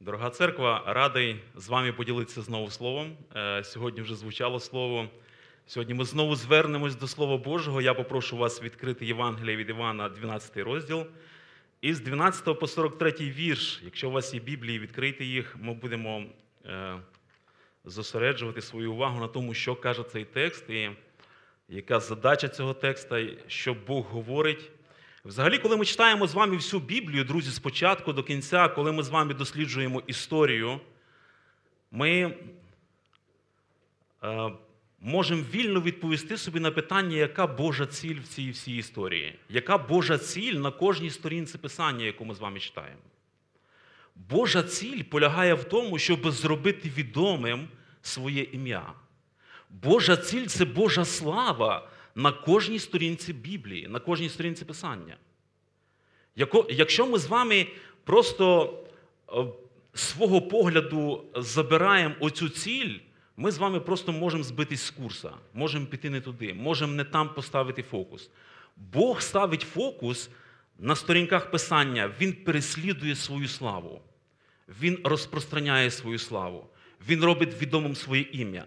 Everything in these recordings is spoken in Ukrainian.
Дорога церква, радий з вами поділитися знову словом. Е, Сьогодні вже звучало слово. Сьогодні ми знову звернемось до Слова Божого. Я попрошу вас відкрити Євангеліє від Івана, 12 розділ. І з 12 по 43 вірш, якщо у вас є Біблії, відкрийте їх, ми будемо е, зосереджувати свою увагу на тому, що каже цей текст, і яка задача цього текста, що Бог говорить. Взагалі, коли ми читаємо з вами всю Біблію, друзі, спочатку до кінця, коли ми з вами досліджуємо історію, ми е, можемо вільно відповісти собі на питання, яка Божа ціль в цій всій історії, яка Божа ціль на кожній сторінці писання, яку ми з вами читаємо. Божа ціль полягає в тому, щоб зробити відомим своє ім'я. Божа ціль це Божа слава на кожній сторінці Біблії, на кожній сторінці Писання. Якщо ми з вами просто е, свого погляду забираємо оцю ціль, ми з вами просто можемо збитись з курса, можемо піти не туди, можемо не там поставити фокус. Бог ставить фокус на сторінках Писання, Він переслідує свою славу. Він розпространяє свою славу, він робить відомим своє ім'я,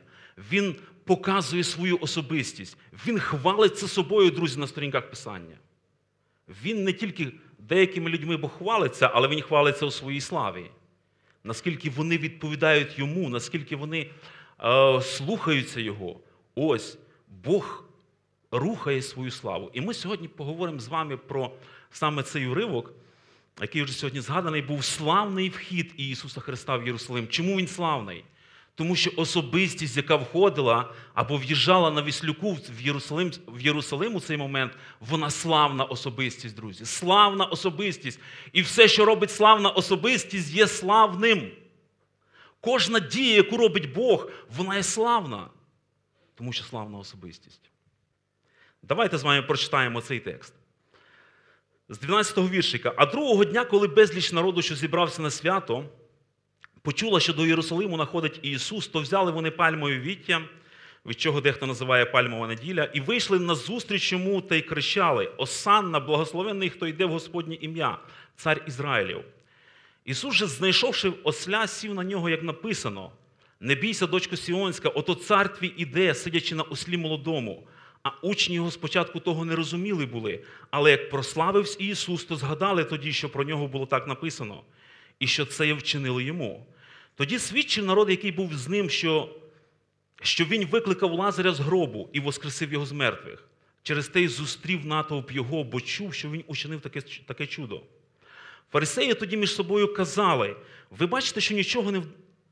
він показує свою особистість, він хвалиться собою, друзі, на сторінках Писання. Він не тільки деякими людьми Бог хвалиться, але він хвалиться у своїй славі. Наскільки вони відповідають йому, наскільки вони е, слухаються Його. Ось Бог рухає свою славу. І ми сьогодні поговоримо з вами про саме цей уривок, який вже сьогодні згаданий, був славний вхід Ісуса Христа в Єрусалим. Чому він славний? Тому що особистість, яка входила або в'їжджала на віслюку в Єрусалим, в Єрусалим у цей момент, вона славна особистість, друзі. Славна особистість. І все, що робить славна особистість, є славним. Кожна дія, яку робить Бог, вона є славна, тому що славна особистість. Давайте з вами прочитаємо цей текст. З 12-го віршика. А другого дня, коли безліч народу, що зібрався на свято, почула, що до Єрусалиму находить Ісус, то взяли вони пальмові віття, від чого дехто називає пальмова неділя, і вийшли на зустріч йому та й кричали: Осанна, благословенний, хто йде в Господнє ім'я, цар Ізраїлів. Ісус же, знайшовши осля, сів на нього, як написано: Не бійся, дочко Сіонська, ото цар твій іде, сидячи на ослі молодому. А учні його спочатку того не розуміли були, але як прославився Ісус, то згадали тоді, що про нього було так написано, і що це вчинили йому. Тоді свідчив народ, який був з ним, що, що він викликав Лазаря з гробу і воскресив його з мертвих. Через те й зустрів натовп його, бо чув, що він учинив таке, таке чудо. Фарисеї тоді між собою казали: ви бачите, що нічого не,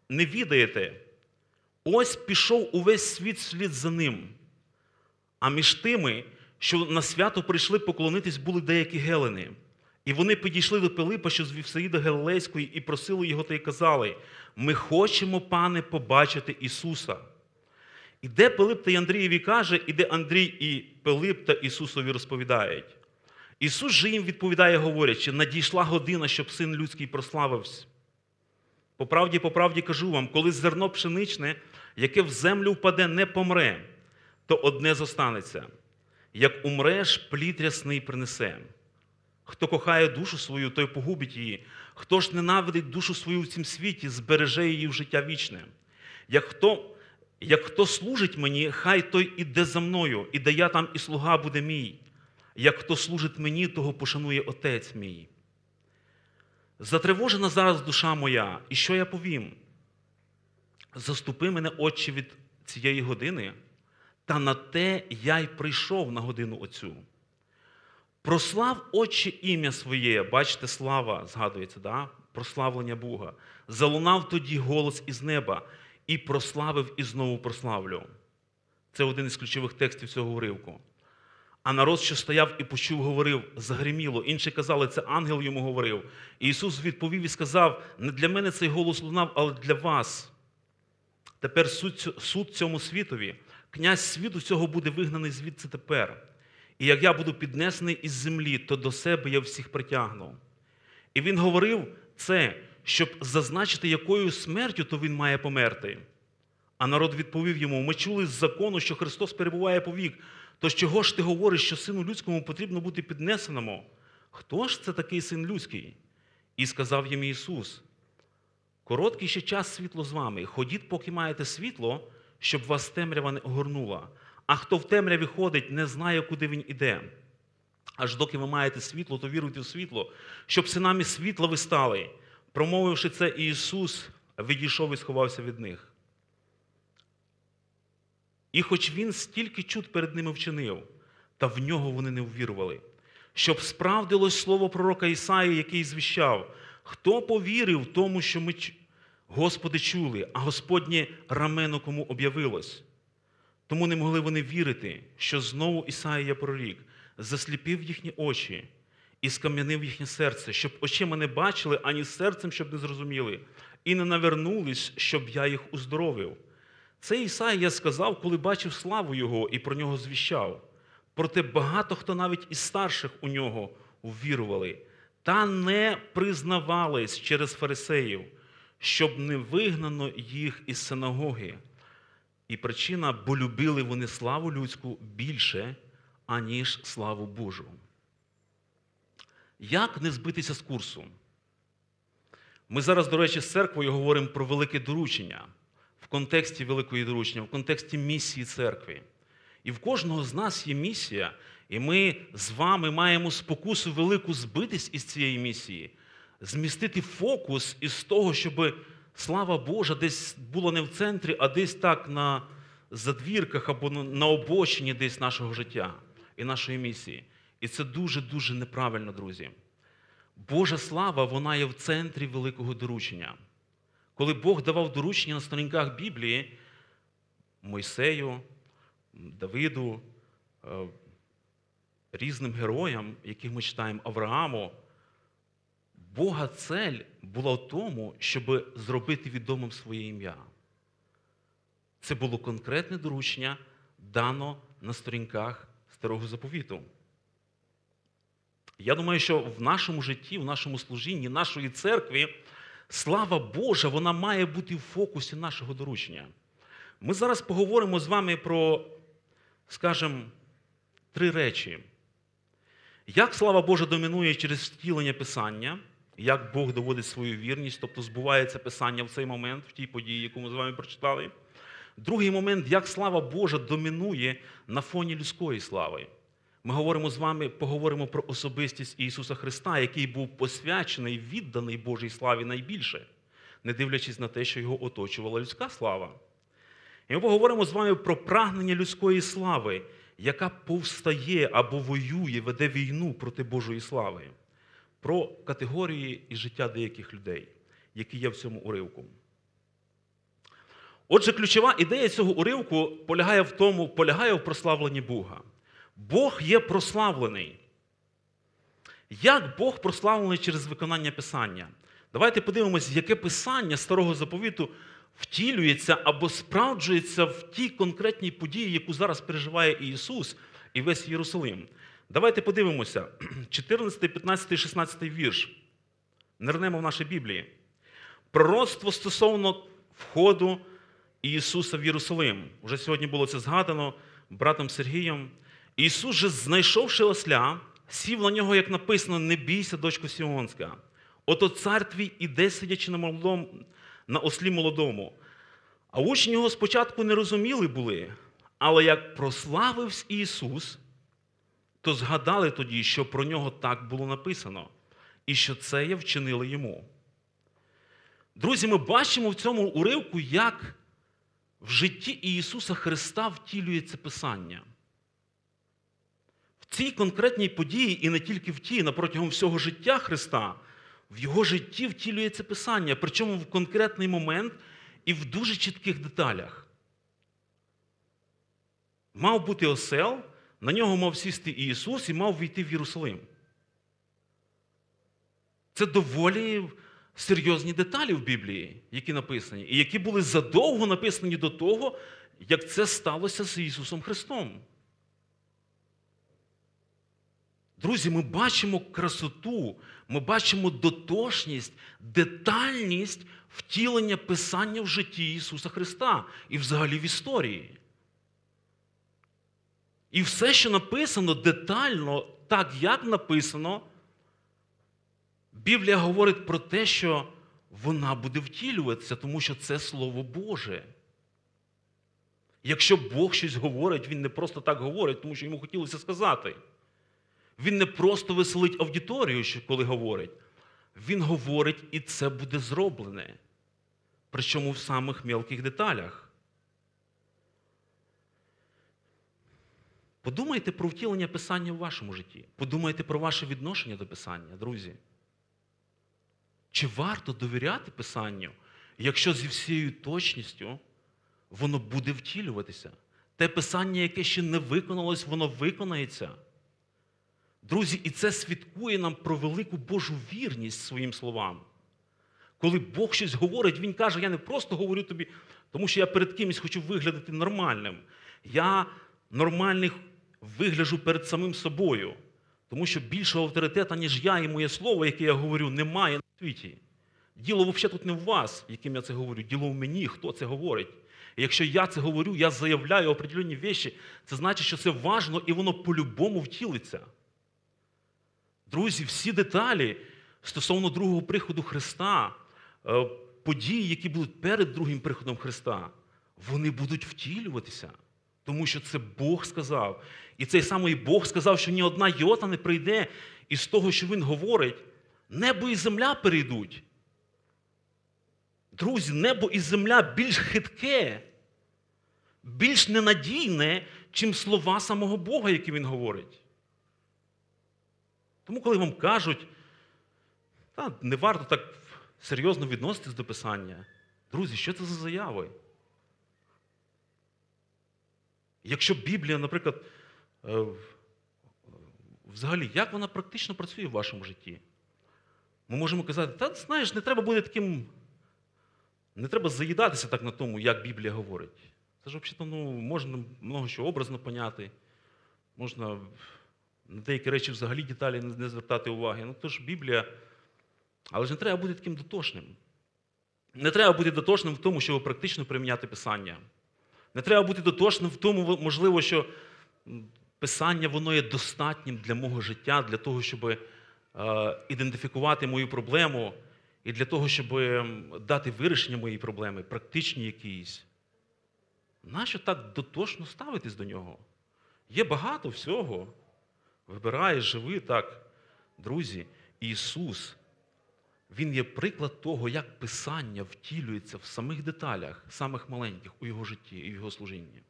не відаєте. Ось пішов увесь світ слід за ним. А між тими, що на свято прийшли поклонитись, були деякі гелени. І вони підійшли до Пилипа, що з Вівсаїда Галилейської, і просили його та й казали: Ми хочемо, пане, побачити Ісуса. Іде Пилип та й Андрієві каже, іде Андрій і Пилип та Ісусові розповідають. Ісус же їм відповідає, говорячи, надійшла година, щоб син людський прославився. По правді, по правді кажу вам, коли зерно пшеничне, яке в землю впаде, не помре, то одне зостанеться. Як умреш, плід рясний принесе. Хто кохає душу свою, той погубить її. Хто ж ненавидить душу свою в цім світі, збереже її в життя вічне. Як хто, як хто служить мені, хай той іде за мною, і де я там і слуга буде мій. Як хто служить мені, того пошанує Отець мій. Затривожена зараз душа моя, і що я повім? Заступи мене, Отче, від цієї години, та на те я й прийшов на годину оцю. Прослав Отче ім'я своє, бачите, слава згадується, да? прославлення Бога. Залунав тоді голос із неба і прославив і знову прославлю. Це один із ключових текстів цього уривку. А народ, що стояв і почув, говорив, загриміло. Інші казали, це ангел йому говорив. І Ісус відповів і сказав: не для мене цей голос лунав, але для вас. Тепер суд цьому світові, князь світу цього буде вигнаний звідси тепер. І як я буду піднесений із землі, то до себе я всіх притягну. І він говорив це, щоб зазначити, якою смертю то він має померти. А народ відповів йому: Ми чули з закону, що Христос перебуває повік. Тож чого ж ти говориш, що сину людському потрібно бути піднесеному? Хто ж це такий син людський? І сказав їм Ісус: Короткий ще час світло з вами. Ходіть, поки маєте світло, щоб вас темрява не огорнула. А хто в темряві ходить, не знає, куди він іде. Аж доки ви маєте світло, то віруйте в світло, щоб синами світла ви стали. Промовивши це, Ісус відійшов і сховався від них. І хоч він стільки чуд перед ними вчинив, та в нього вони не ввірували, щоб справдилось слово пророка Ісаї, який звіщав, хто повірив тому, що ми Господи чули, а Господнє рамено кому об'явилось. Тому не могли вони вірити, що знову Ісаїя прорік засліпив їхні очі і скам'янив їхнє серце, щоб очима не бачили, ані серцем, щоб не зрозуміли, і не навернулись, щоб я їх уздоровив. Це Ісаїя сказав, коли бачив славу Його і про нього звіщав. Проте багато хто навіть із старших у нього ввірували, та не признавались через фарисеїв, щоб не вигнано їх із синагоги. І причина, бо любили вони славу людську більше, аніж славу Божу. Як не збитися з курсу? Ми зараз, до речі, з церквою говоримо про велике доручення в контексті великої доручення, в контексті місії церкви. І в кожного з нас є місія, і ми з вами маємо спокусу велику збитись із цієї місії, змістити фокус із того, щоб слава Божа десь була не в центрі, а десь так на задвірках або на обочині десь нашого життя і нашої місії. І це дуже-дуже неправильно, друзі. Божа слава, вона є в центрі великого доручення. Коли Бог давав доручення на сторінках Біблії Мойсею, Давиду, е, різним героям, яких ми читаємо Аврааму, Бога цель була в тому, щоб зробити відомим своє ім'я. Це було конкретне доручення, дано на сторінках старого заповіту. Я думаю, що в нашому житті, в нашому служінні, нашої церкві, слава Божа, вона має бути в фокусі нашого доручення. Ми зараз поговоримо з вами про, скажімо, три речі. Як слава Божа домінує через втілення Писання, як Бог доводить свою вірність, тобто збувається Писання в цей момент, в тій події, яку ми з вами прочитали. Другий момент, як слава Божа домінує на фоні людської слави. Ми говоримо з вами, поговоримо про особистість Ісуса Христа, який був посвячений, відданий Божій славі найбільше, не дивлячись на те, що його оточувала людська слава. І ми поговоримо з вами про прагнення людської слави, яка повстає або воює, веде війну проти Божої слави, про категорії і життя деяких людей, які є в цьому уривку. Отже, ключова ідея цього уривку полягає в тому, полягає в прославленні Бога. Бог є прославлений. Як Бог прославлений через виконання Писання? Давайте подивимось, яке писання старого заповіту втілюється або справджується в тій конкретній події, яку зараз переживає Ісус і весь Єрусалим. Давайте подивимося, 14, 15, 16 вірш. Нернемо в нашій Біблії. Пророцтво стосовно входу Ісуса в Єрусалим. Уже сьогодні було це згадано братом Сергієм. Ісус же, знайшовши осля, сів на нього, як написано, не бійся, дочко Сіонська. Ото цар твій іде, сидячи на молодому, на ослі молодому. А учні його спочатку не розуміли були, але як прославився Ісус, то згадали тоді, що про нього так було написано, і що це є вчинили йому. Друзі, ми бачимо в цьому уривку, як в житті Ісуса Христа втілюється Писання. В цій конкретній події, і не тільки в тій, на протягом всього життя Христа, в Його житті втілюється Писання, причому в конкретний момент і в дуже чітких деталях. Мав бути осел, на нього мав сісти Ісус і мав війти в Єрусалим. Це доволі серйозні деталі в Біблії, які написані, і які були задовго написані до того, як це сталося з Ісусом Христом. Друзі, ми бачимо красоту, ми бачимо дотошність, детальність втілення Писання в житті Ісуса Христа і взагалі в історії. І все, що написано детально, так як написано, Біблія говорить про те, що вона буде втілюватися, тому що це Слово Боже. Якщо Бог щось говорить, Він не просто так говорить, тому що йому хотілося сказати. Він не просто веселить аудиторію, коли говорить. Він говорить, і це буде зроблене. Причому в самих мелких деталях. Подумайте про втілення Писання в вашому житті. Подумайте про ваше відношення до Писання, друзі. Чи варто довіряти Писанню, якщо зі всією точністю воно буде втілюватися? Те писання, яке ще не виконалось, воно виконається. Друзі, і це свідкує нам про велику Божу вірність своїм словам. Коли Бог щось говорить, Він каже, я не просто говорю тобі, тому що я перед кимось хочу виглядати нормальним. Я нормальний вигляджу перед самим собою. Тому що більшого авторитета, ніж я і моє слово, яке я говорю, немає на світі. Діло взагалі тут не в вас, яким я це говорю, діло в мені, хто це говорить. І якщо я це говорю, я заявляю определенні речі, це значить, що це важно і воно по-любому втілиться. Друзі, всі деталі стосовно другого приходу Христа, е, події, які будуть перед другим приходом Христа, вони будуть втілюватися. Тому що це Бог сказав. І цей самий Бог сказав, що ні одна йота не прийде із того, що Він говорить, небо і земля перейдуть. Друзі, небо і земля більш хитке, більш ненадійне, чим слова самого Бога, які він говорить. Тому, коли вам кажуть, та не варто так серйозно відноситись до Писання, друзі, що це за заяви? Якщо Біблія, наприклад, взагалі, як вона практично працює в вашому житті? Ми можемо казати, та знаєш, не треба бути таким, не треба заїдатися так на тому, як Біблія говорить. Це ж взагалі ну, можна много що образно поняти, можна на деякі речі взагалі деталі не звертати уваги. Ну, то Біблія, але ж не треба бути таким дотошним. Не треба бути дотошним в тому, щоб практично приміняти Писання. Не треба бути дотошним в тому, можливо, що Писання воно є достатнім для мого життя, для того, щоб е, ідентифікувати мою проблему і для того, щоб дати вирішення моєї проблеми, практичні якісь. Нащо так дотошно ставитись до нього? Є багато всього. Вибирай, живи так. Друзі, Ісус, Він є приклад того, як Писання втілюється в самих деталях, самих маленьких у Його житті і в Його служінні.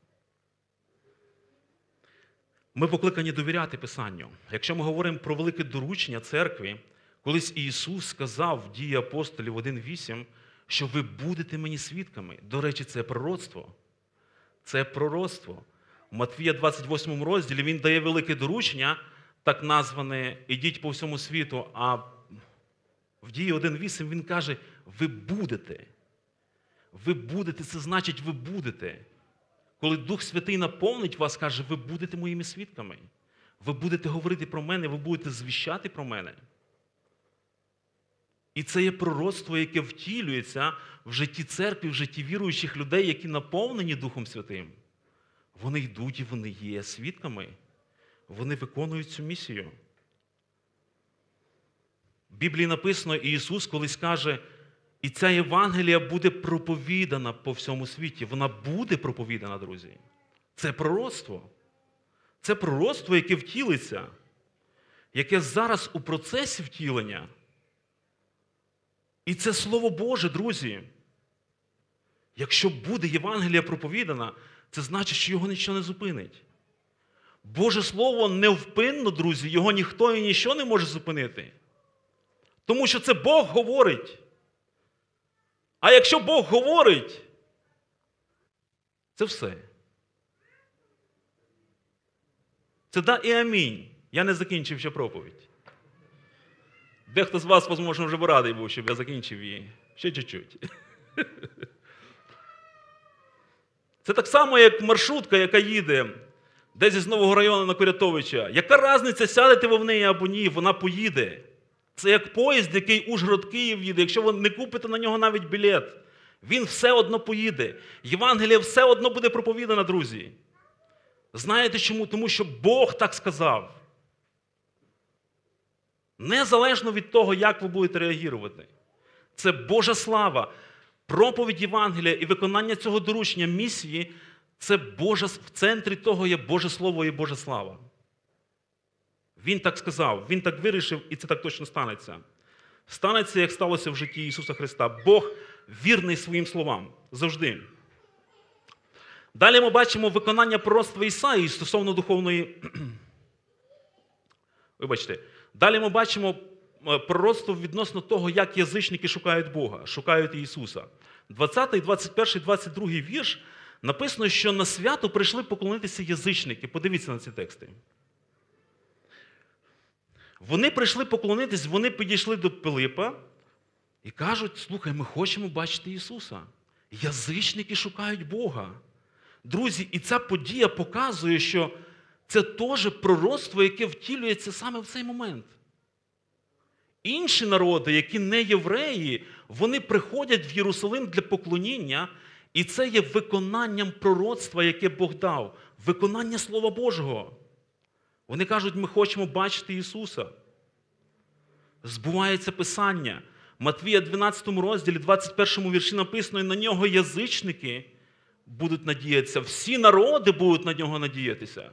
Ми покликані довіряти Писанню. Якщо ми говоримо про велике доручення церкві, колись Ісус сказав в дії апостолів 1.8, що ви будете мені свідками. До речі, це пророцтво. Це пророцтво. У Матвія 28 розділі він дає велике доручення, так назване Ідіть по всьому світу. А в дії 1.8 він каже: ви будете. Ви будете, це значить, ви будете. Коли Дух Святий наповнить вас, каже, ви будете моїми свідками. Ви будете говорити про мене, ви будете звіщати про мене. І це є пророцтво, яке втілюється в житті церкви, в житті віруючих людей, які наповнені Духом Святим. Вони йдуть і вони є свідками. Вони виконують цю місію. В Біблії написано, і Ісус колись каже, і ця Євангелія буде проповідана по всьому світі. Вона буде проповідана, друзі. Це пророцтво. Це пророцтво, яке втілиться, яке зараз у процесі втілення. І це Слово Боже, друзі. Якщо буде Євангелія проповідана, це значить, що його нічого не зупинить. Боже Слово невпинно, друзі, його ніхто і нічого не може зупинити. Тому що це Бог говорить. А якщо Бог говорить, це все. Це да і амінь. Я не закінчив ще проповідь. Дехто з вас, можливо, вже б радий був, щоб я закінчив її. Ще чуть-чуть. Це так само, як маршрутка, яка їде десь із нового району на Корятовича. Яка різниця, сядете ви в неї або ні, вона поїде. Це як поїзд, який Ужгород Київ їде. Якщо ви не купите на нього навіть білет, він все одно поїде. Євангелія все одно буде проповідана, друзі. Знаєте чому? Тому що Бог так сказав. Незалежно від того, як ви будете реагувати. Це Божа слава. Проповідь Євангелія і виконання цього доручення місії це Божа, в центрі того є Боже Слово і Божа слава. Він так сказав, він так вирішив, і це так точно станеться. Станеться, як сталося в житті Ісуса Христа. Бог вірний своїм словам завжди. Далі ми бачимо виконання пророцтва Ісаї стосовно духовної. Вибачте, далі ми бачимо е, пророцтво відносно того, як язичники шукають Бога, шукають Ісуса. 20, 21, 22 вірш написано, що на свято прийшли поклонитися язичники. Подивіться на ці тексти. Вони прийшли поклонитись, вони підійшли до Пилипа і кажуть: слухай, ми хочемо бачити Ісуса. Язичники шукають Бога. Друзі, і ця подія показує, що це теж пророцтво, яке втілюється саме в цей момент. Інші народи, які не євреї, вони приходять в Єрусалим для поклоніння, і це є виконанням пророцтва, яке Бог дав, виконання Слова Божого. Вони кажуть, ми хочемо бачити Ісуса. Збувається Писання. Матвія 12 розділі, 21 вірші написано, і на нього язичники будуть надіятися, всі народи будуть на нього надіятися.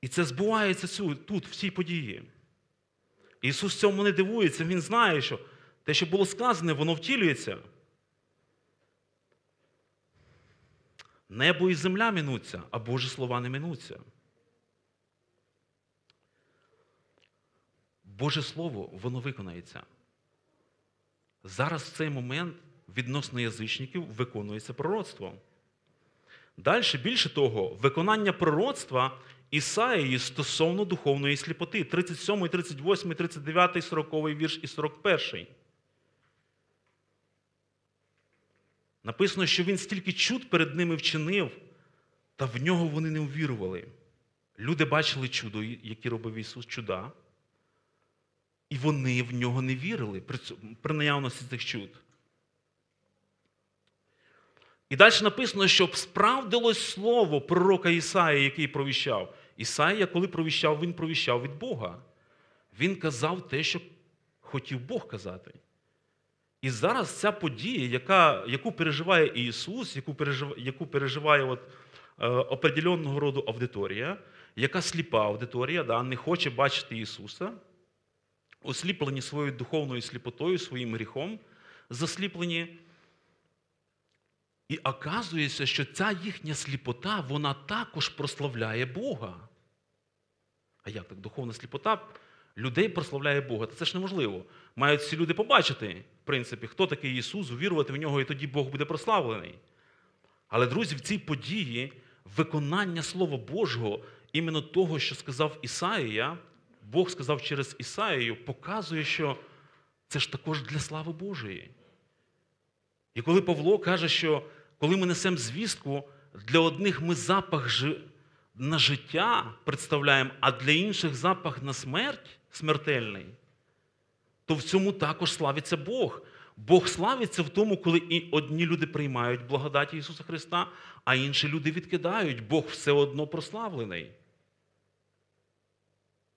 І це збувається тут, в цій події. Ісус цьому не дивується, Він знає, що те, що було сказане, воно втілюється. Небо і земля минуться, а Божі слова не минуться. Боже Слово, воно виконається. Зараз в цей момент відносно язичників виконується пророцтво. Далі, більше того, виконання пророцтва Ісаїї стосовно духовної сліпоти. 37, 38, 39, 40 вірш і 41. Написано, що він стільки чуд перед ними вчинив, та в нього вони не увірували. Люди бачили чудо, які робив Ісус чуда, і вони в нього не вірили при наявності цих чуд. І далі написано, щоб справдилось слово пророка Ісаї, який провіщав. Ісаїя, коли провіщав, він провіщав від Бога. Він казав те, що хотів Бог казати. І зараз ця подія, яка, яку переживає Ісус, яку переживає, яку переживає от, е, определенного роду аудиторія, яка сліпа аудиторія, да, не хоче бачити Ісуса, осліплені своєю духовною сліпотою, своїм гріхом, засліплені. І оказується, що ця їхня сліпота, вона також прославляє Бога. А як так? Духовна сліпота людей прославляє Бога. Та це ж неможливо. Мають всі люди побачити, в принципі, хто такий Ісус, увірувати в нього, і тоді Бог буде прославлений. Але, друзі, в цій події виконання Слова Божого, іменно того, що сказав Ісаїя, Бог сказав через Ісаїю, показує, що це ж також для слави Божої. І коли Павло каже, що коли ми несемо звістку, для одних ми запах на життя представляємо, а для інших запах на смерть смертельний, то в цьому також славиться Бог. Бог славиться в тому, коли і одні люди приймають благодаті Ісуса Христа, а інші люди відкидають. Бог все одно прославлений.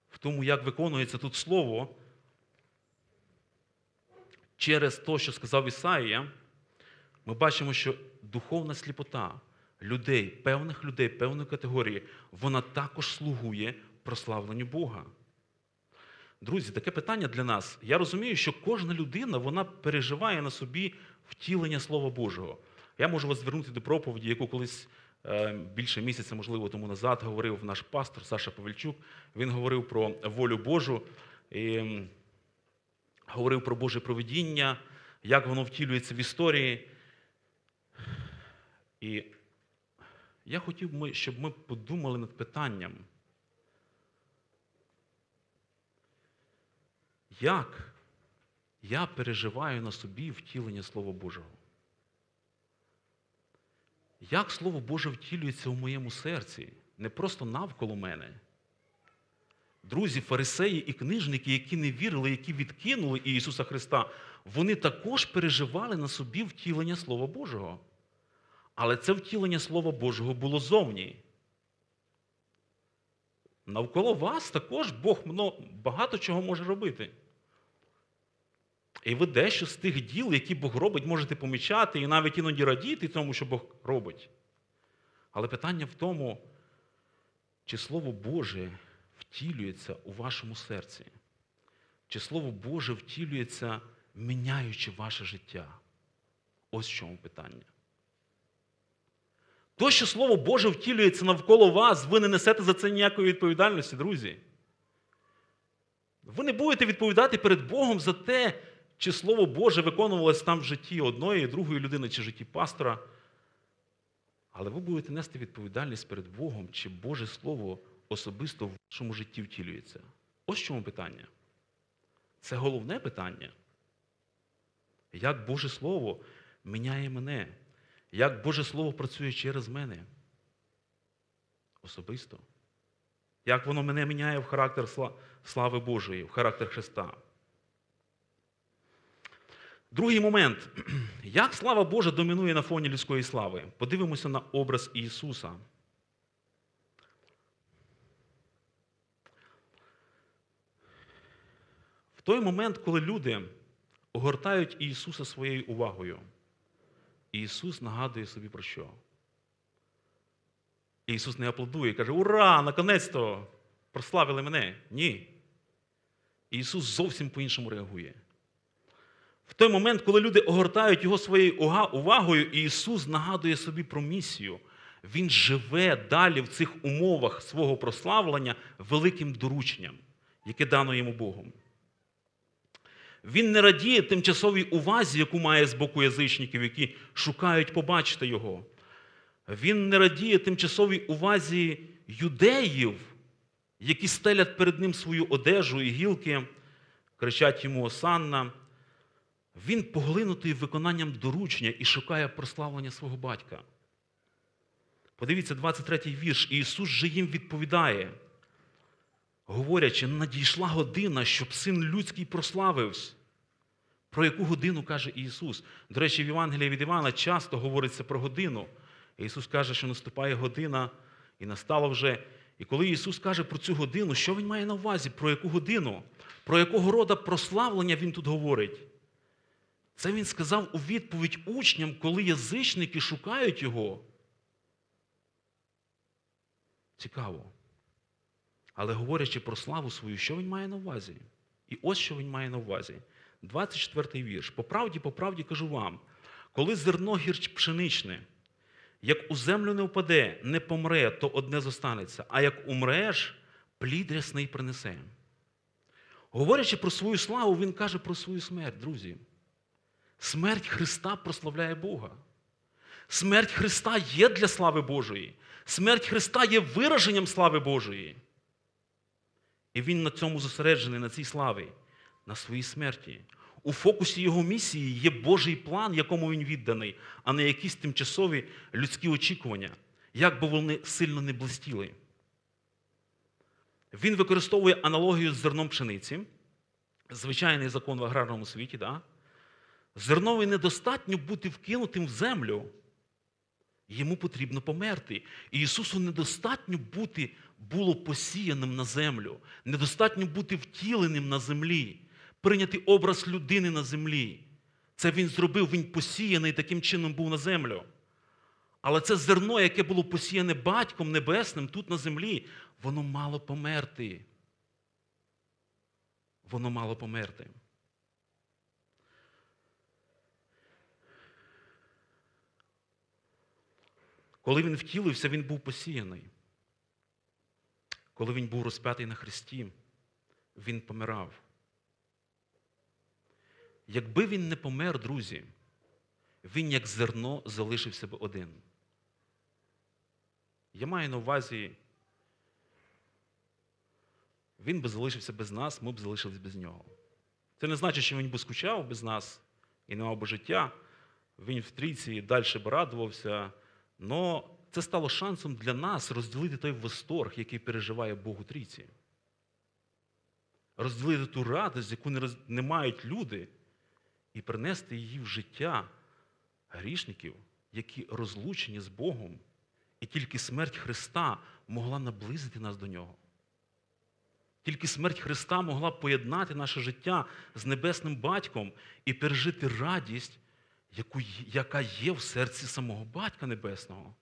В тому, як виконується тут Слово, через те, що сказав Ісаїя, ми бачимо, що духовна сліпота людей, певних людей, певної категорії, вона також слугує прославленню Бога. Друзі, таке питання для нас. Я розумію, що кожна людина вона переживає на собі втілення Слова Божого. Я можу вас звернути до проповіді, яку колись е, більше місяця, можливо, тому назад говорив наш пастор Саша Павельчук. Він говорив про волю Божу, і говорив про Боже проведіння, як воно втілюється в історії. І я хотів, би, щоб ми подумали над питанням, як я переживаю на собі втілення Слова Божого? Як Слово Боже втілюється у моєму серці, не просто навколо мене? Друзі, фарисеї і книжники, які не вірили, які відкинули Ісуса Христа, вони також переживали на собі втілення Слова Божого. Але це втілення Слова Божого було зовні. навколо вас також Бог багато чого може робити. І ви дещо з тих діл, які Бог робить, можете помічати і навіть іноді радіти тому, що Бог робить. Але питання в тому, чи Слово Боже втілюється у вашому серці, чи Слово Боже втілюється, міняючи ваше життя. Ось в чому питання. То, що Слово Боже втілюється навколо вас, ви не несете за це ніякої відповідальності, друзі. Ви не будете відповідати перед Богом за те, чи Слово Боже виконувалось там в житті одної, другої людини, чи в житті пастора. Але ви будете нести відповідальність перед Богом, чи Боже Слово особисто в вашому житті втілюється. Ось чому питання. Це головне питання. Як Боже Слово міняє мене? Як Боже Слово працює через мене? Особисто. Як воно мене міняє в характер слави Божої, в характер Христа? Другий момент. Як слава Божа домінує на фоні людської слави? Подивимося на образ Ісуса. В той момент, коли люди огортають Ісуса своєю увагою, Ісус нагадує собі про що? Ісус не аплодує, каже: Ура! Наконець-то прославили мене. Ні. Ісус зовсім по-іншому реагує. В той момент, коли люди огортають його своєю увагою, Ісус нагадує собі про місію. Він живе далі в цих умовах свого прославлення великим дорученням, яке дано йому Богом. Він не радіє тимчасовій увазі, яку має з боку язичників, які шукають побачити його. Він не радіє тимчасовій увазі юдеїв, які стелять перед ним свою одежу і гілки, кричать йому Осанна. Він поглинутий виконанням доручення і шукає прославлення свого батька. Подивіться, 23-й вірш. Ісус же їм відповідає, говорячи, надійшла година, щоб син людський прославився. Про яку годину каже Ісус? До речі, в Євангелії від Івана часто говориться про годину. Ісус каже, що наступає година, і настала вже. І коли Ісус каже про цю годину, що Він має на увазі? Про яку годину? Про якого роду прославлення Він тут говорить? Це він сказав у відповідь учням, коли язичники шукають його. Цікаво. Але говорячи про славу свою, що він має на увазі? І ось що він має на увазі. 24-й вірш. По правді, по правді кажу вам, коли зерно гірч пшеничне, як у землю не впаде, не помре, то одне зостанеться, а як умреш, плід рясний принесе. Говорячи про свою славу, він каже про свою смерть, друзі. Смерть Христа прославляє Бога. Смерть Христа є для слави Божої. Смерть Христа є вираженням слави Божої. І Він на цьому зосереджений, на цій славі, на своїй смерті. У фокусі його місії є Божий план, якому він відданий, а не якісь тимчасові людські очікування, як би вони сильно не блистіли. Він використовує аналогію з зерном пшениці, звичайний закон в аграрному світі. Да? Зерновий недостатньо бути вкинутим в землю. Йому потрібно померти. І Ісусу недостатньо бути було посіяним на землю, недостатньо бути втіленим на землі, прийняти образ людини на землі. Це Він зробив, Він посіяний таким чином був на землю. Але це зерно, яке було посіяне батьком небесним тут на землі, воно мало померти. Воно мало померти. Коли він втілився, він був посіяний. Коли він був розп'ятий на хресті, він помирав. Якби він не помер, друзі, він як зерно залишився б один. Я маю на увазі, він би залишився без нас, ми б залишились без нього. Це не значить, що він би скучав без нас і не мав би життя. Він в трійці далі б радувався. Но це стало шансом для нас розділити той восторг, який переживає Бог у трійці. Розділити ту радість, яку не, мають люди, і принести її в життя грішників, які розлучені з Богом, і тільки смерть Христа могла наблизити нас до Нього. Тільки смерть Христа могла поєднати наше життя з небесним батьком і пережити радість, яку, яка є в серці самого Батька Небесного.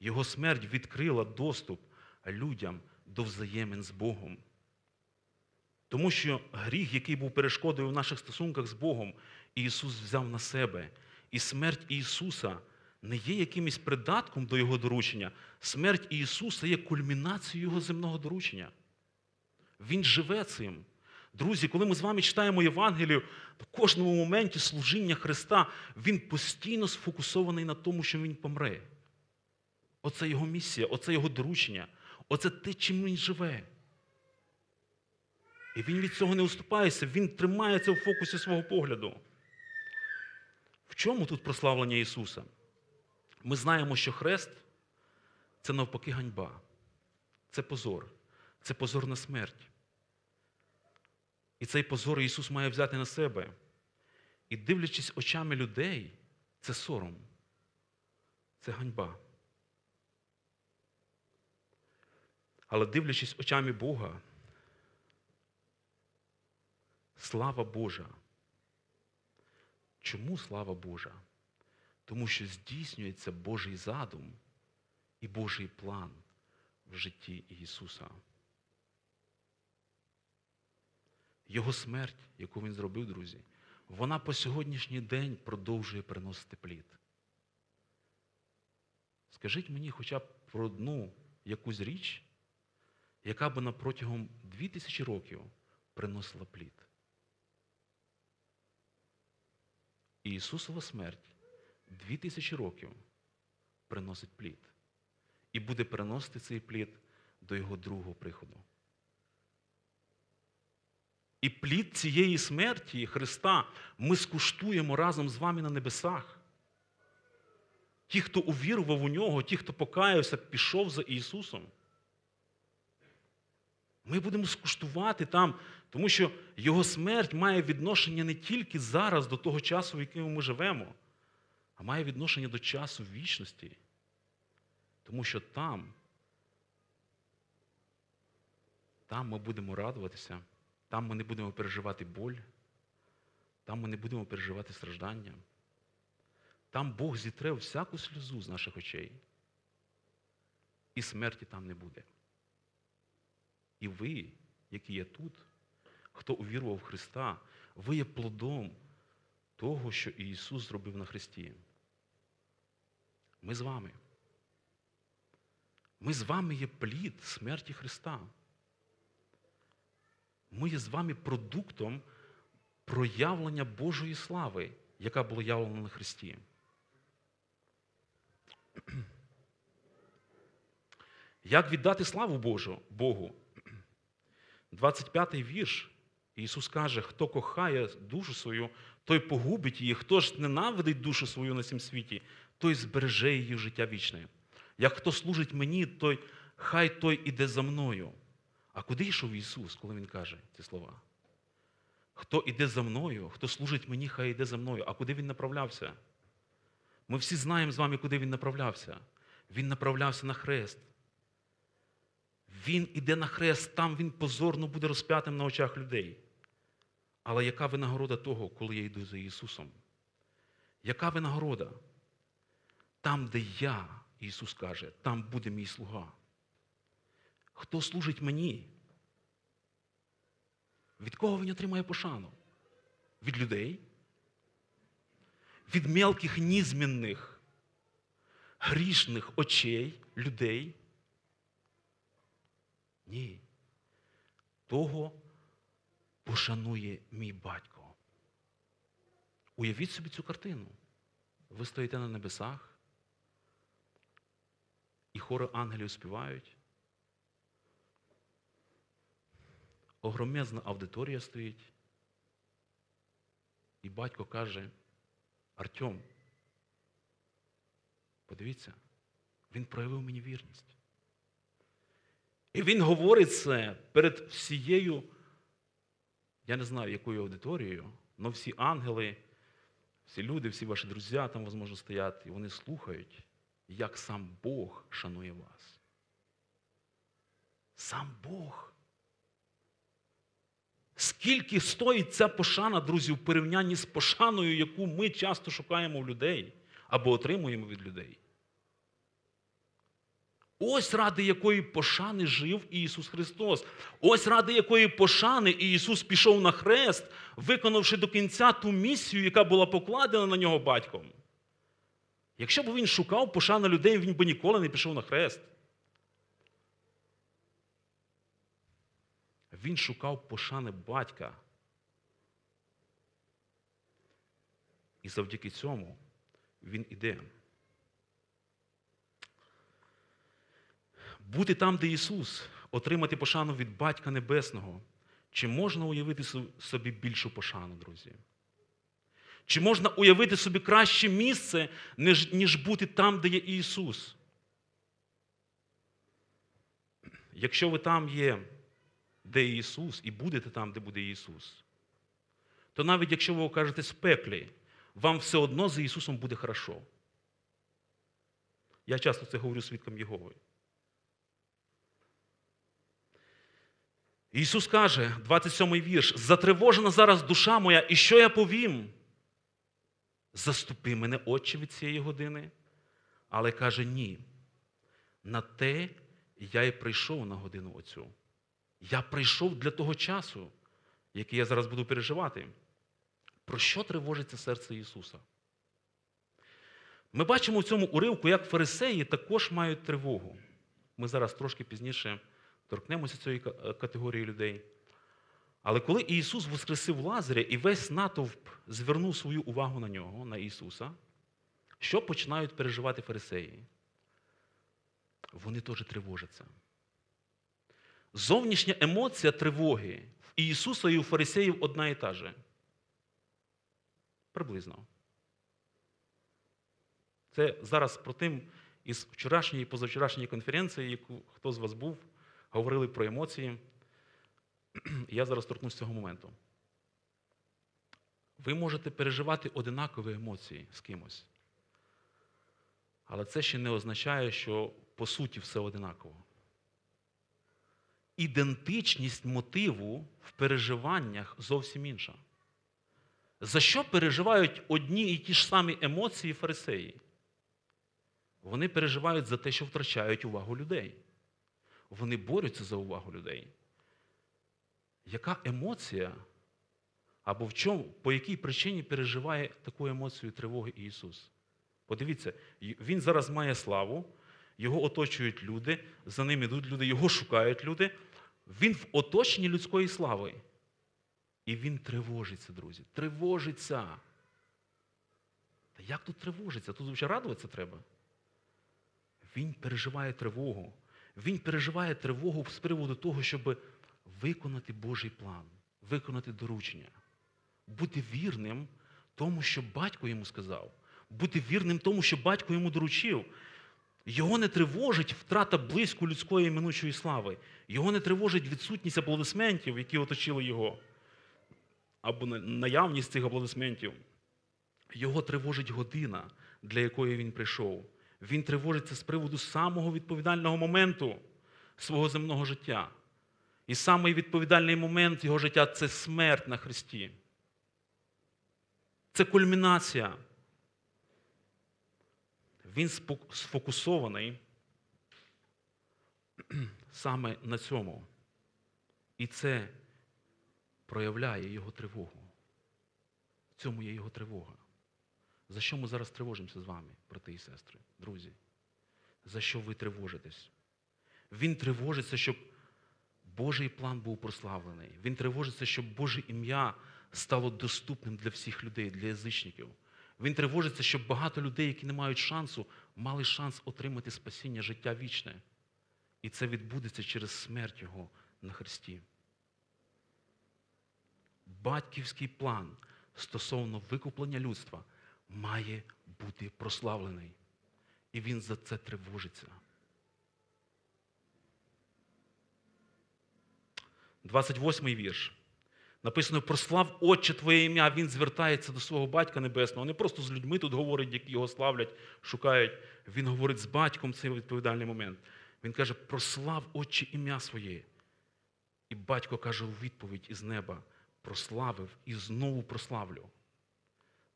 Його смерть відкрила доступ людям до взаємин з Богом. Тому що гріх, який був перешкодою в наших стосунках з Богом, Ісус взяв на себе. І смерть Ісуса не є якимось придатком до Його доручення. Смерть Ісуса є кульмінацією Його земного доручення. Він живе цим. Друзі, коли ми з вами читаємо Євангелію, в кожному моменті служіння Христа Він постійно сфокусований на тому, що Він помре. Оце Його місія, оце Його доручення, оце те, чим Він живе. І він від цього не уступається, він тримається в фокусі свого погляду. В чому тут прославлення Ісуса? Ми знаємо, що хрест це навпаки ганьба, це позор, це позор на смерть. І цей позор Ісус має взяти на себе. І дивлячись очами людей, це сором, це ганьба. Але дивлячись очами Бога, слава Божа. Чому слава Божа? Тому що здійснюється Божий задум і Божий план в житті Ісуса. Його смерть, яку Він зробив, друзі, вона по сьогоднішній день продовжує приносити плід. Скажіть мені хоча б про одну якусь річ, яка би на протягом 2000 років приносила плід. Ісусова смерть 2000 років приносить плід. І буде приносити цей плід до Його другого приходу. І плід цієї смерті Христа ми скуштуємо разом з вами на небесах. Ті, хто увірував у нього, ті, хто покаявся, пішов за Ісусом. Ми будемо скуштувати там, тому що Його смерть має відношення не тільки зараз до того часу, в якому ми живемо, а має відношення до часу вічності. Тому що там, там ми будемо радуватися, там ми не будемо переживати боль, там ми не будемо переживати страждання. Там Бог зітре всяку сльозу з наших очей. І смерті там не буде. І ви, які є тут, хто увірував в Христа, ви є плодом того, що Ісус зробив на Христі. Ми з вами. Ми з вами є плід смерті Христа. Ми є з вами продуктом проявлення Божої слави, яка була явлена на Христі. Як віддати славу Божу, Богу? 25-й вірш. Ісус каже, хто кохає душу свою, той погубить її, хто ж ненавидить душу свою на цім світі, той збереже її в життя вічне. Як хто служить мені, той хай той іде за мною. А куди йшов Ісус, коли Він каже ці слова? Хто іде за мною, хто служить мені, хай йде за мною. А куди він направлявся? Ми всі знаємо з вами, куди він направлявся. Він направлявся на хрест. Він іде на хрест, там він позорно буде розп'ятим на очах людей. Але яка винагорода того, коли я йду за Ісусом? Яка винагорода? Там, де я, Ісус каже, там буде мій слуга. Хто служить мені? Від кого він отримає пошану? Від людей? Від мелких нізмінних, грішних очей людей? Ні. Того пошанує мій батько. Уявіть собі цю картину. Ви стоїте на небесах, і хори ангелів співають. Огромезна аудиторія стоїть. І батько каже, Артем, подивіться, він проявив мені вірність. І він говорить це перед всією, я не знаю, якою аудиторією, але всі ангели, всі люди, всі ваші друзі там, можливо, стоять, і вони слухають, як сам Бог шанує вас. Сам Бог. Скільки стоїть ця пошана, друзі, в порівнянні з пошаною, яку ми часто шукаємо в людей або отримуємо від людей? Ось ради якої пошани жив Ісус Христос. Ось ради якої пошани Ісус пішов на хрест, виконавши до кінця ту місію, яка була покладена на нього батьком. Якщо б він шукав пошани людей, він би ніколи не пішов на хрест. Він шукав пошани батька. І завдяки цьому він іде. Бути там, де Ісус, отримати пошану від Батька Небесного. Чи можна уявити собі більшу пошану, друзі? Чи можна уявити собі краще місце, ніж, бути там, де є Ісус? Якщо ви там є, де Ісус, і будете там, де буде Ісус, то навіть якщо ви окажетесь в пеклі, вам все одно за Ісусом буде хорошо. Я часто це говорю свідкам Єгови. Ісус каже, 27-й вірш, затривожена зараз душа моя, і що я повім? Заступи мене, Отче, від цієї години. Але каже, ні. На те я і прийшов на годину оцю. Я прийшов для того часу, який я зараз буду переживати. Про що тривожиться серце Ісуса? Ми бачимо в цьому уривку, як фарисеї також мають тривогу. Ми зараз трошки пізніше торкнемося цієї категорії людей. Але коли Ісус воскресив Лазаря і весь натовп звернув свою увагу на нього, на Ісуса, що починають переживати фарисеї? Вони теж тривожаться. Зовнішня емоція тривоги в Ісуса і у фарисеїв одна і та же. Приблизно. Це зараз про тим із вчорашньої і позавчорашньої конференції, яку хто з вас був, говорили про емоції. Я зараз торкнусь цього моменту. Ви можете переживати одинакові емоції з кимось. Але це ще не означає, що по суті все одинаково. Ідентичність мотиву в переживаннях зовсім інша. За що переживають одні і ті ж самі емоції фарисеї? Вони переживають за те, що втрачають увагу людей. Вони борються за увагу людей. Яка емоція, або в чому, по якій причині переживає таку емоцію тривоги Ісус? Подивіться, Він зараз має славу, його оточують люди, за ним ідуть люди, його шукають люди. Він в оточенні людської слави. І він тривожиться, друзі. Тривожиться. Та як тут тривожиться? Тут вже радуватися треба. Він переживає тривогу. Він переживає тривогу з приводу того, щоб виконати Божий план, виконати доручення, бути вірним тому, що батько йому сказав, бути вірним тому, що батько йому доручив. Його не тривожить втрата близько людської минучої слави. Його не тривожить відсутність аплодисментів, які оточили його, або наявність цих аплодисментів. Його тривожить година, для якої він прийшов. Він тривожиться з приводу самого відповідального моменту свого земного життя. І самий відповідальний момент його життя це смерть на Христі. Це кульмінація. Він сфокусований саме на цьому. І це проявляє його тривогу. В цьому є його тривога. За що ми зараз тривожимося з вами, брати і сестри, друзі? За що ви тривожитесь? Він тривожиться, щоб Божий план був прославлений. Він тривожиться, щоб Боже ім'я стало доступним для всіх людей, для язичників. Він тривожиться, щоб багато людей, які не мають шансу, мали шанс отримати спасіння життя вічне. І це відбудеться через смерть Його на Христі. Батьківський план стосовно викуплення людства має бути прославлений. І він за це тривожиться. 28-й вірш. Написано: прослав Отче Твоє ім'я, він звертається до свого батька Небесного. Не просто з людьми тут говорить, які його славлять, шукають. Він говорить з батьком цей відповідальний момент. Він каже: прослав Отче ім'я своє. І батько каже у відповідь із неба: прославив і знову прославлю.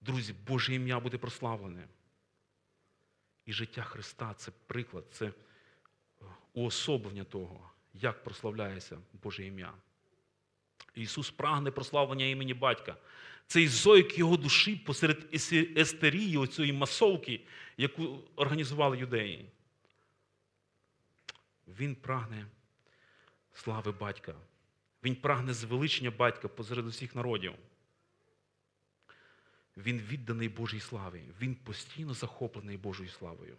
Друзі, Боже ім'я буде прославлене. І життя Христа це приклад, це уособлення того, як прославляється Боже ім'я. Ісус прагне прославлення імені Батька. Цей зойк його душі посеред естерії, оцієї масовки, яку організували юдеї. Він прагне слави батька. Він прагне звеличення батька посеред усіх народів. Він відданий Божій славі. Він постійно захоплений Божою славою.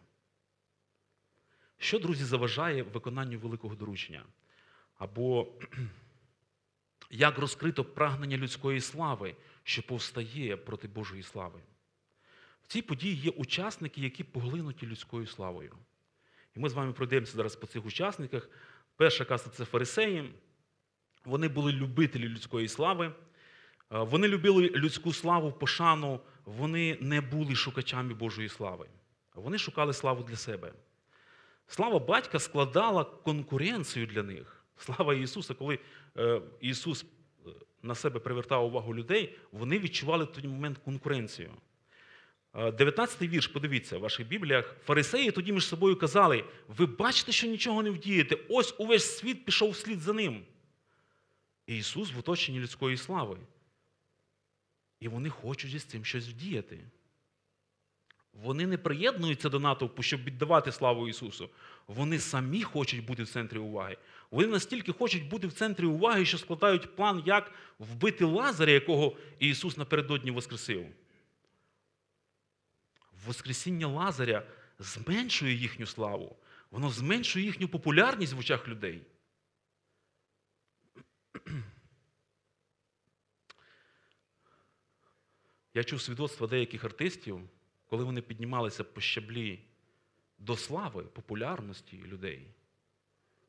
Що, друзі, заважає виконанню великого доручення? Або як розкрито прагнення людської слави, що повстає проти Божої слави? В цій події є учасники, які поглинуті людською славою. І ми з вами пройдемося зараз по цих учасниках. Перша каста це фарисеї. Вони були любителі людської слави. Е, Вони любили людську славу, пошану, вони не були шукачами Божої слави. Вони шукали славу для себе. Слава батька складала конкуренцію для них. Слава Ісуса, коли е, Ісус е, на себе привертав увагу людей, вони відчували в той момент конкуренцію. Е, 19-й вірш, подивіться в ваших Бібліях. Фарисеї тоді між собою казали: ви бачите, що нічого не вдієте, ось увесь світ пішов вслід за ним. І Ісус в оточенні людської слави. І вони хочуть із цим щось вдіяти. Вони не приєднуються до натовпу, щоб віддавати славу Ісусу. Вони самі хочуть бути в центрі уваги. Вони настільки хочуть бути в центрі уваги, що складають план, як вбити Лазаря, якого Ісус напередодні воскресив. Воскресіння Лазаря зменшує їхню славу, воно зменшує їхню популярність в очах людей. Я чув свідоцтва деяких артистів, коли вони піднімалися по щаблі до слави, популярності людей.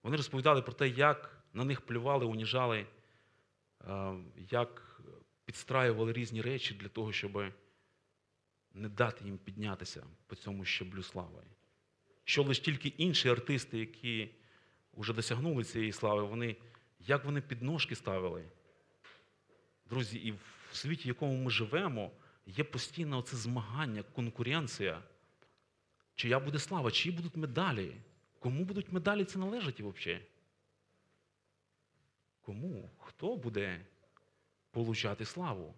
Вони розповідали про те, як на них плювали, уніжали, е, як підстраювали різні речі для того, щоб не дати їм піднятися по цьому щаблю слави. Що лише тільки інші артисти, які вже досягнули цієї слави, вони, як вони підножки ставили. Друзі, і в світі, в якому ми живемо, є постійно оце змагання, конкуренція. Чия буде слава, чиї будуть медалі? Кому будуть медалі це належать взагалі? Кому? Хто буде получати славу?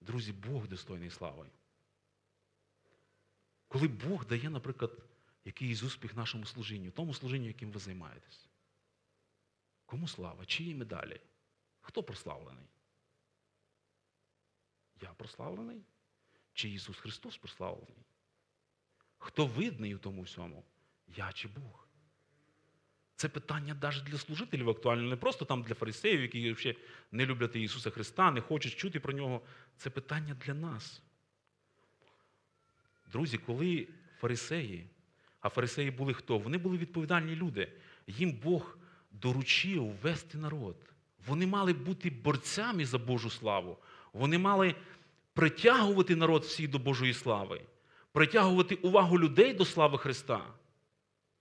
Друзі, Бог достойний слави. Коли Бог дає, наприклад, якийсь успіх нашому служінню, тому служінню, яким ви займаєтесь. Кому слава? Чиї медалі? Хто прославлений? Я прославлений? Чи Ісус Христос прославлений? Хто видний у тому всьому? Я чи Бог? Це питання навіть для служителів актуальне, не просто там для фарисеїв, які взагалі не люблять Ісуса Христа, не хочуть чути про нього. Це питання для нас. Друзі, коли фарисеї, а фарисеї були хто? Вони були відповідальні люди. Їм Бог доручив вести народ. Вони мали бути борцями за Божу славу. Вони мали притягувати народ всіх до Божої слави, притягувати увагу людей до слави Христа.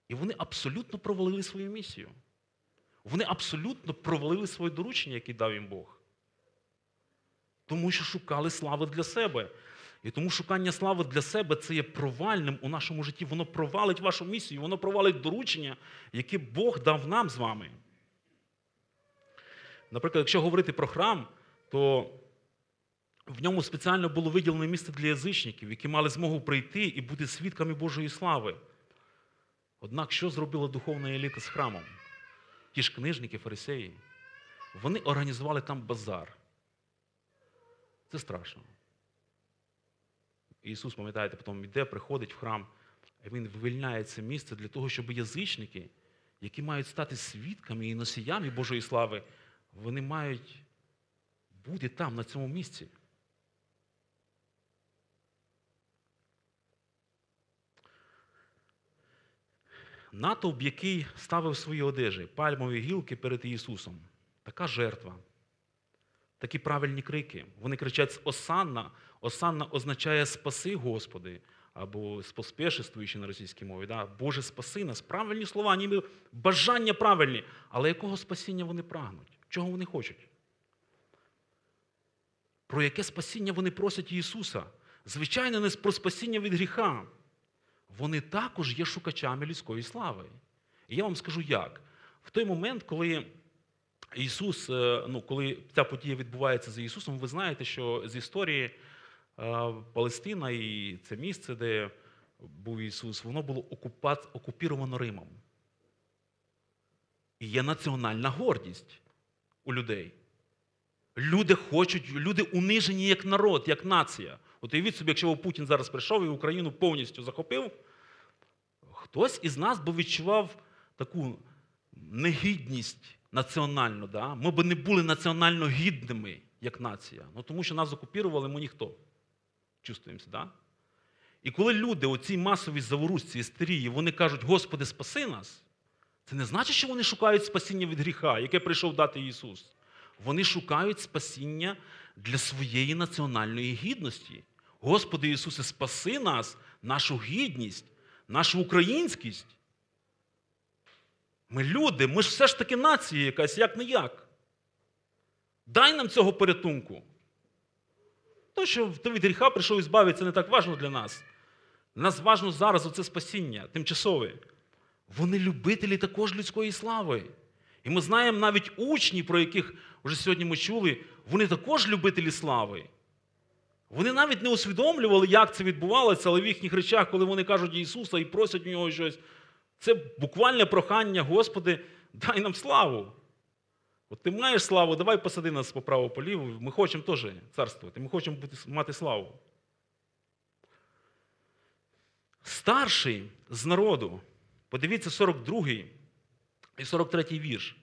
І вони абсолютно провалили свою місію. Вони абсолютно провалили своє доручення, яке дав їм Бог. Тому що шукали слави для себе. І тому шукання слави для себе це є провальним у нашому житті. Воно провалить вашу місію, воно провалить доручення, яке Бог дав нам з вами. Наприклад, якщо говорити про храм, то в ньому спеціально було виділене місце для язичників, які мали змогу прийти і бути свідками Божої слави. Однак, що зробила духовна еліта з храмом? Ті ж книжники, фарисеї, вони організували там базар. Це страшно. Ісус, пам'ятаєте, потім йде, приходить в храм, і Він вивільняє це місце для того, щоб язичники, які мають стати свідками і носіями Божої слави, вони мають бути там, на цьому місці. Натовп, який ставив свої одежі, пальмові гілки перед Ісусом. Така жертва. Такі правильні крики. Вони кричать Осанна. Осанна означає спаси, Господи. або споспешествуючи на російській мові. Да? Боже, спаси нас. Правильні слова, ніби бажання правильні. Але якого спасіння вони прагнуть? Чого вони хочуть? Про яке спасіння вони просять Ісуса? Звичайно, не про спасіння від гріха. Вони також є шукачами людської слави. І я вам скажу як. В той момент, коли Ісус, е, ну, коли ця подія відбувається за Ісусом, ви знаєте, що з історії е, Палестина і це місце, де був Ісус, воно було окупа- окупіровано Римом. І є національна гордість у людей. Люди хочуть, люди унижені як народ, як нація. От уявіть собі, якщо Путін зараз прийшов і Україну повністю захопив, хтось із нас би відчував таку негідність національну. Да? Ми б не були національно гідними, як нація. Ну, тому що нас окупірували ми ніхто. Чувствуємося, да? І коли люди, оці масові заворушці, істерії, вони кажуть, Господи, спаси нас, це не значить, що вони шукають спасіння від гріха, яке прийшов дати Ісус. Вони шукають спасіння для своєї національної гідності. Господи Ісусе, спаси нас, нашу гідність, нашу українськість. Ми люди, ми ж все ж таки нація якась, як не як. Дай нам цього порятунку. То, що ти від гріха прийшов і збавити, це не так важливо для нас. Для нас важливо зараз оце спасіння, тимчасове. Вони любителі також людської слави. І ми знаємо навіть учні, про яких вже сьогодні ми чули, вони також любителі слави. Вони навіть не усвідомлювали, як це відбувалося, але в їхніх речах, коли вони кажуть Ісуса і просять у нього щось, це буквальне прохання, Господи, дай нам славу. От ти маєш славу, давай посади нас по праву по ліву. Ми хочемо теж царствувати, ми хочемо бути, мати славу. Старший з народу, подивіться 42 і 43 вірш.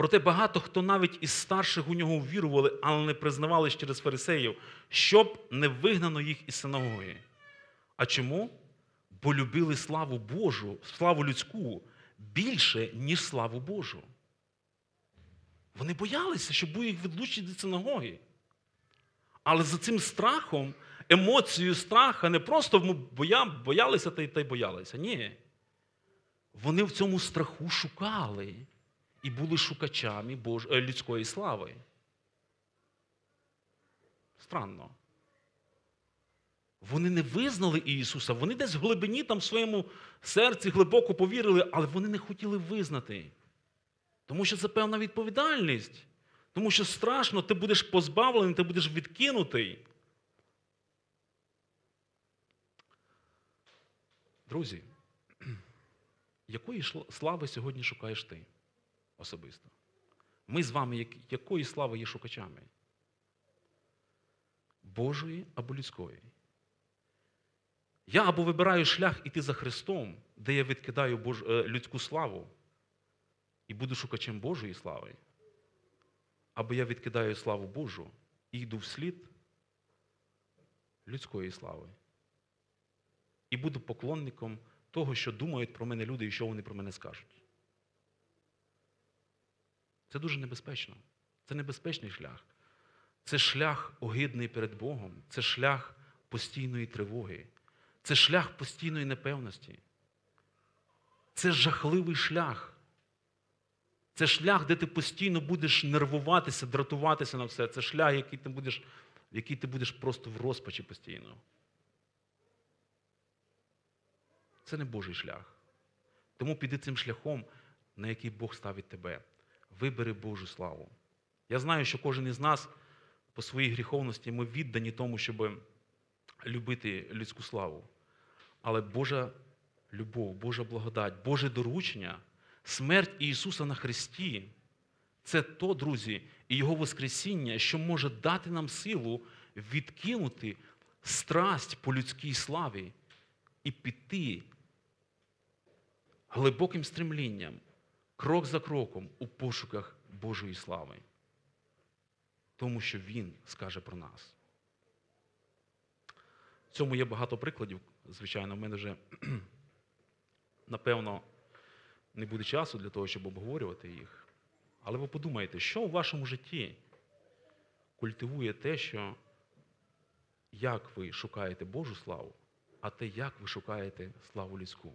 Проте багато хто навіть із старших у нього ввірували, але не признавались через фарисеїв, щоб не вигнано їх із синагоги. А чому? Бо любили славу Божу, славу людську більше, ніж славу Божу. Вони боялися, що буде їх відлучити від синагоги. Але за цим страхом, емоцією страха, не просто боя- боялися та й та й боялися. Ні. Вони в цьому страху шукали і були шукачами Бож... е, людської слави. Странно. Вони не визнали Ісуса, вони десь в глибині там в своєму серці глибоко повірили, але вони не хотіли визнати. Тому що це певна відповідальність. Тому що страшно, ти будеш позбавлений, ти будеш відкинутий. Друзі, якої слави сьогодні шукаєш ти особисто? Ми з вами якої слави є шукачами? Божої або людської? Я або вибираю шлях іти за Христом, де я відкидаю Бож... е, людську славу і буду шукачем Божої слави, або я відкидаю славу Божу і йду вслід людської слави. І буду поклонником того, що думають про мене люди і що вони про мене скажуть. Це дуже небезпечно. Це небезпечний шлях. Це шлях огидний перед Богом, це шлях постійної тривоги, це шлях постійної непевності. Це жахливий шлях. Це шлях, де ти постійно будеш нервуватися, дратуватися на все. Це шлях, який ти будеш, який ти будеш просто в розпачі постійно. Це не Божий шлях. Тому піди цим шляхом, на який Бог ставить тебе. Вибери Божу славу. Я знаю, що кожен із нас по своїй гріховності ми віддані тому, щоб любити людську славу. Але Божа любов, Божа благодать, Боже доручення, смерть Ісуса на Христі це то, друзі, і Його Воскресіння, що може дати нам силу відкинути страсть по людській славі і піти глибоким стремлінням, крок за кроком у пошуках Божої слави. Тому що Він скаже про нас. В цьому є багато прикладів. Звичайно, в мене вже, напевно, не буде часу для того, щоб обговорювати їх. Але ви подумайте, що у вашому житті культивує те, що як ви шукаєте Божу славу, а те, як ви шукаєте славу людську.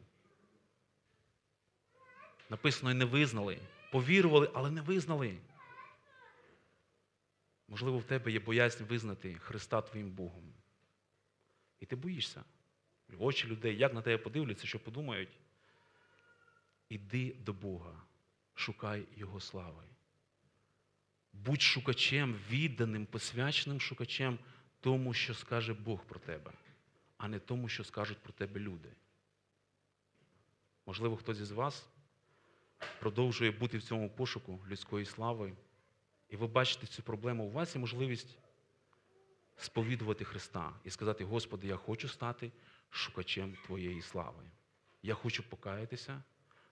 Написано, і не визнали, повірували, але не визнали. Можливо, в тебе є боязнь визнати Христа твоїм Богом. І ти боїшся. В очі людей, як на тебе подивляться, що подумають. Іди до Бога, шукай Його слави. Будь шукачем, відданим, посвяченим шукачем тому, що скаже Бог про тебе, а не тому, що скажуть про тебе люди. Можливо, хтось із вас продовжує бути в цьому пошуку людської слави, і ви бачите цю проблему, у вас є можливість сповідувати Христа і сказати, Господи, я хочу стати шукачем Твоєї слави. Я хочу покаятися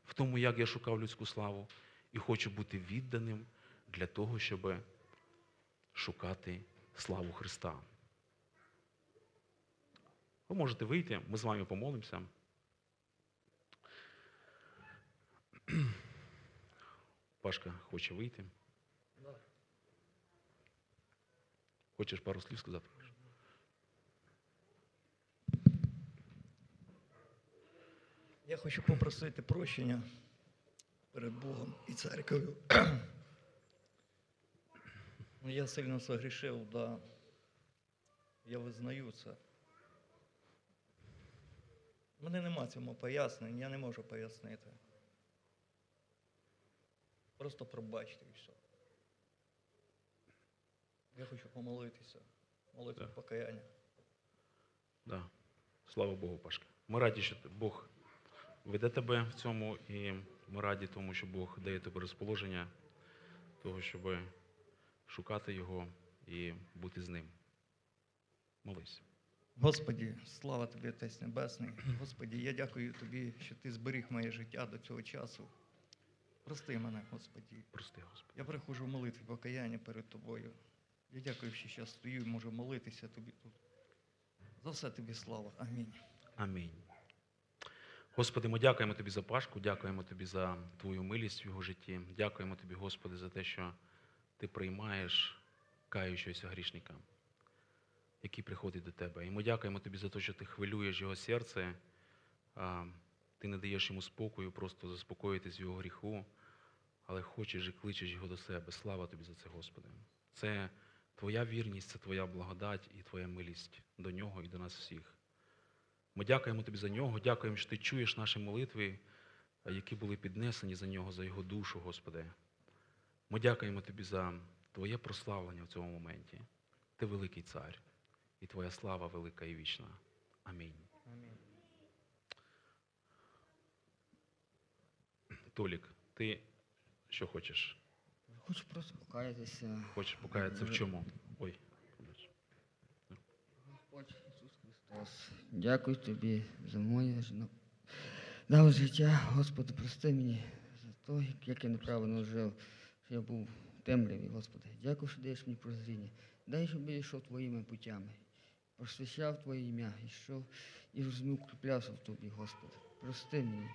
в тому, як я шукав людську славу, і хочу бути відданим для того, щоб шукати славу Христа. Ви можете вийти, ми з вами помолимося. Пашка хоче вийти. Хочеш пару слів сказати? Я хочу попросити прощення перед Богом і церков'ю. Ну, Я сильно согрішив, да. Я визнаю це. Мене нема цьому пояснень, я не можу пояснити. Просто пробачте і все. Я хочу помолитися, молитву Так. покаяння. Да. Слава Богу, Пашка. Ми раді, що Бог веде тебе в цьому, і ми раді тому, що Бог дає тобі розположення того, щоб шукати Його і бути з ним. Молись. Господі, слава тобі, Отець Небесний. Господі, я дякую тобі, що ти зберіг моє життя до цього часу. Прости мене, Господі. Прости, Господи. Я приходжу в молитві покаяння перед тобою. Я дякую, що зараз стою і можу молитися тобі тут. За все тобі слава. Амінь. Амінь. Господи, ми дякуємо Тобі за Пашку, дякуємо Тобі за Твою милість в його житті. Дякуємо Тобі, Господи, за те, що Ти приймаєш каючогося грішника, який приходить до Тебе. І ми дякуємо Тобі за те, що Ти хвилюєш його серце, Ти не даєш йому спокою, просто заспокоїтись в його гріху, але хочеш і кличеш його до себе. Слава Тобі за це, Господи. Це Твоя вірність, це Твоя благодать і Твоя милість до нього і до нас всіх. Ми дякуємо тобі за нього, дякуємо, що ти чуєш наші молитви, які були піднесені за нього, за його душу, Господи. Ми дякуємо тобі за Твоє прославлення в цьому моменті. Ти великий цар, і Твоя слава велика і вічна. Амінь. Амінь. Толік, ти що хочеш? Хочу просто покаятися. Хочеш покаятися в чому? Ой. Господь Ісус Христос, дякую тобі за моє жно- дав життя. Господи, прости мені за те, як я неправильно жив, що я був в темряві, Господи. Дякую, що даєш мені прозріння. Дай, щоб я йшов твоїми путями, просвящав Твоє ім'я, йшов і розумів, укріплявся в Тобі, Господи. Прости мені.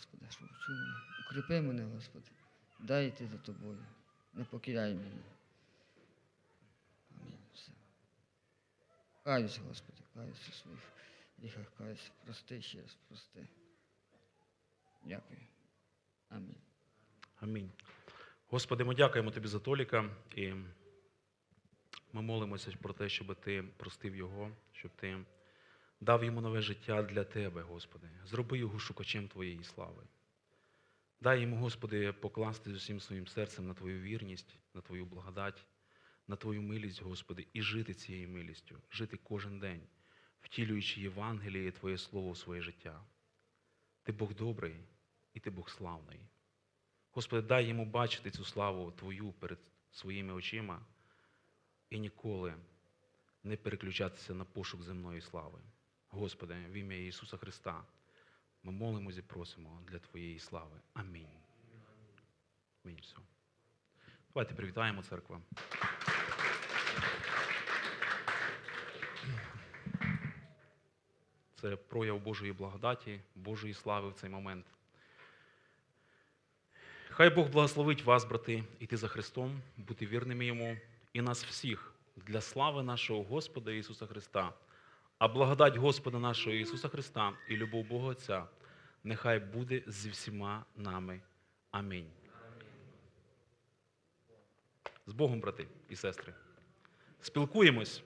Господи, що вчив мене. Укріпи мене, Господи. Дай йти за тобою. Не покидай мене. Амінь. Все. Каюся, Господи, каюся в своїх гріхах, каюся. Прости ще раз, прости. Дякую. Амінь. Амінь. Господи, ми дякуємо Тобі за Толіка і ми молимося про те, щоб Ти простив його, щоб Ти дав йому нове життя для Тебе, Господи. Зроби його шукачем Твоєї слави. Дай йому, Господи, покласти з усім своїм серцем на Твою вірність, на Твою благодать, на Твою милість, Господи, і жити цією милістю, жити кожен день, втілюючи Євангеліє Твоє Слово в своє життя. Ти Бог добрий і Ти Бог славний. Господи, дай йому бачити цю славу Твою перед своїми очима і ніколи не переключатися на пошук земної слави. Господи, в ім'я Ісуса Христа ми молимось і просимо для Твоєї слави. Амінь. Амінь. Все. Давайте привітаємо церква. Це прояв Божої благодаті, Божої слави в цей момент. Хай Бог благословить вас, брати, іти за Христом, бути вірними Йому і нас всіх для слави нашого Господа Ісуса Христа. А благодать Господа нашого Ісуса Христа і любов Бога Отця нехай буде зі всіма нами. Амінь. З Богом, брати і сестри. Спілкуємось.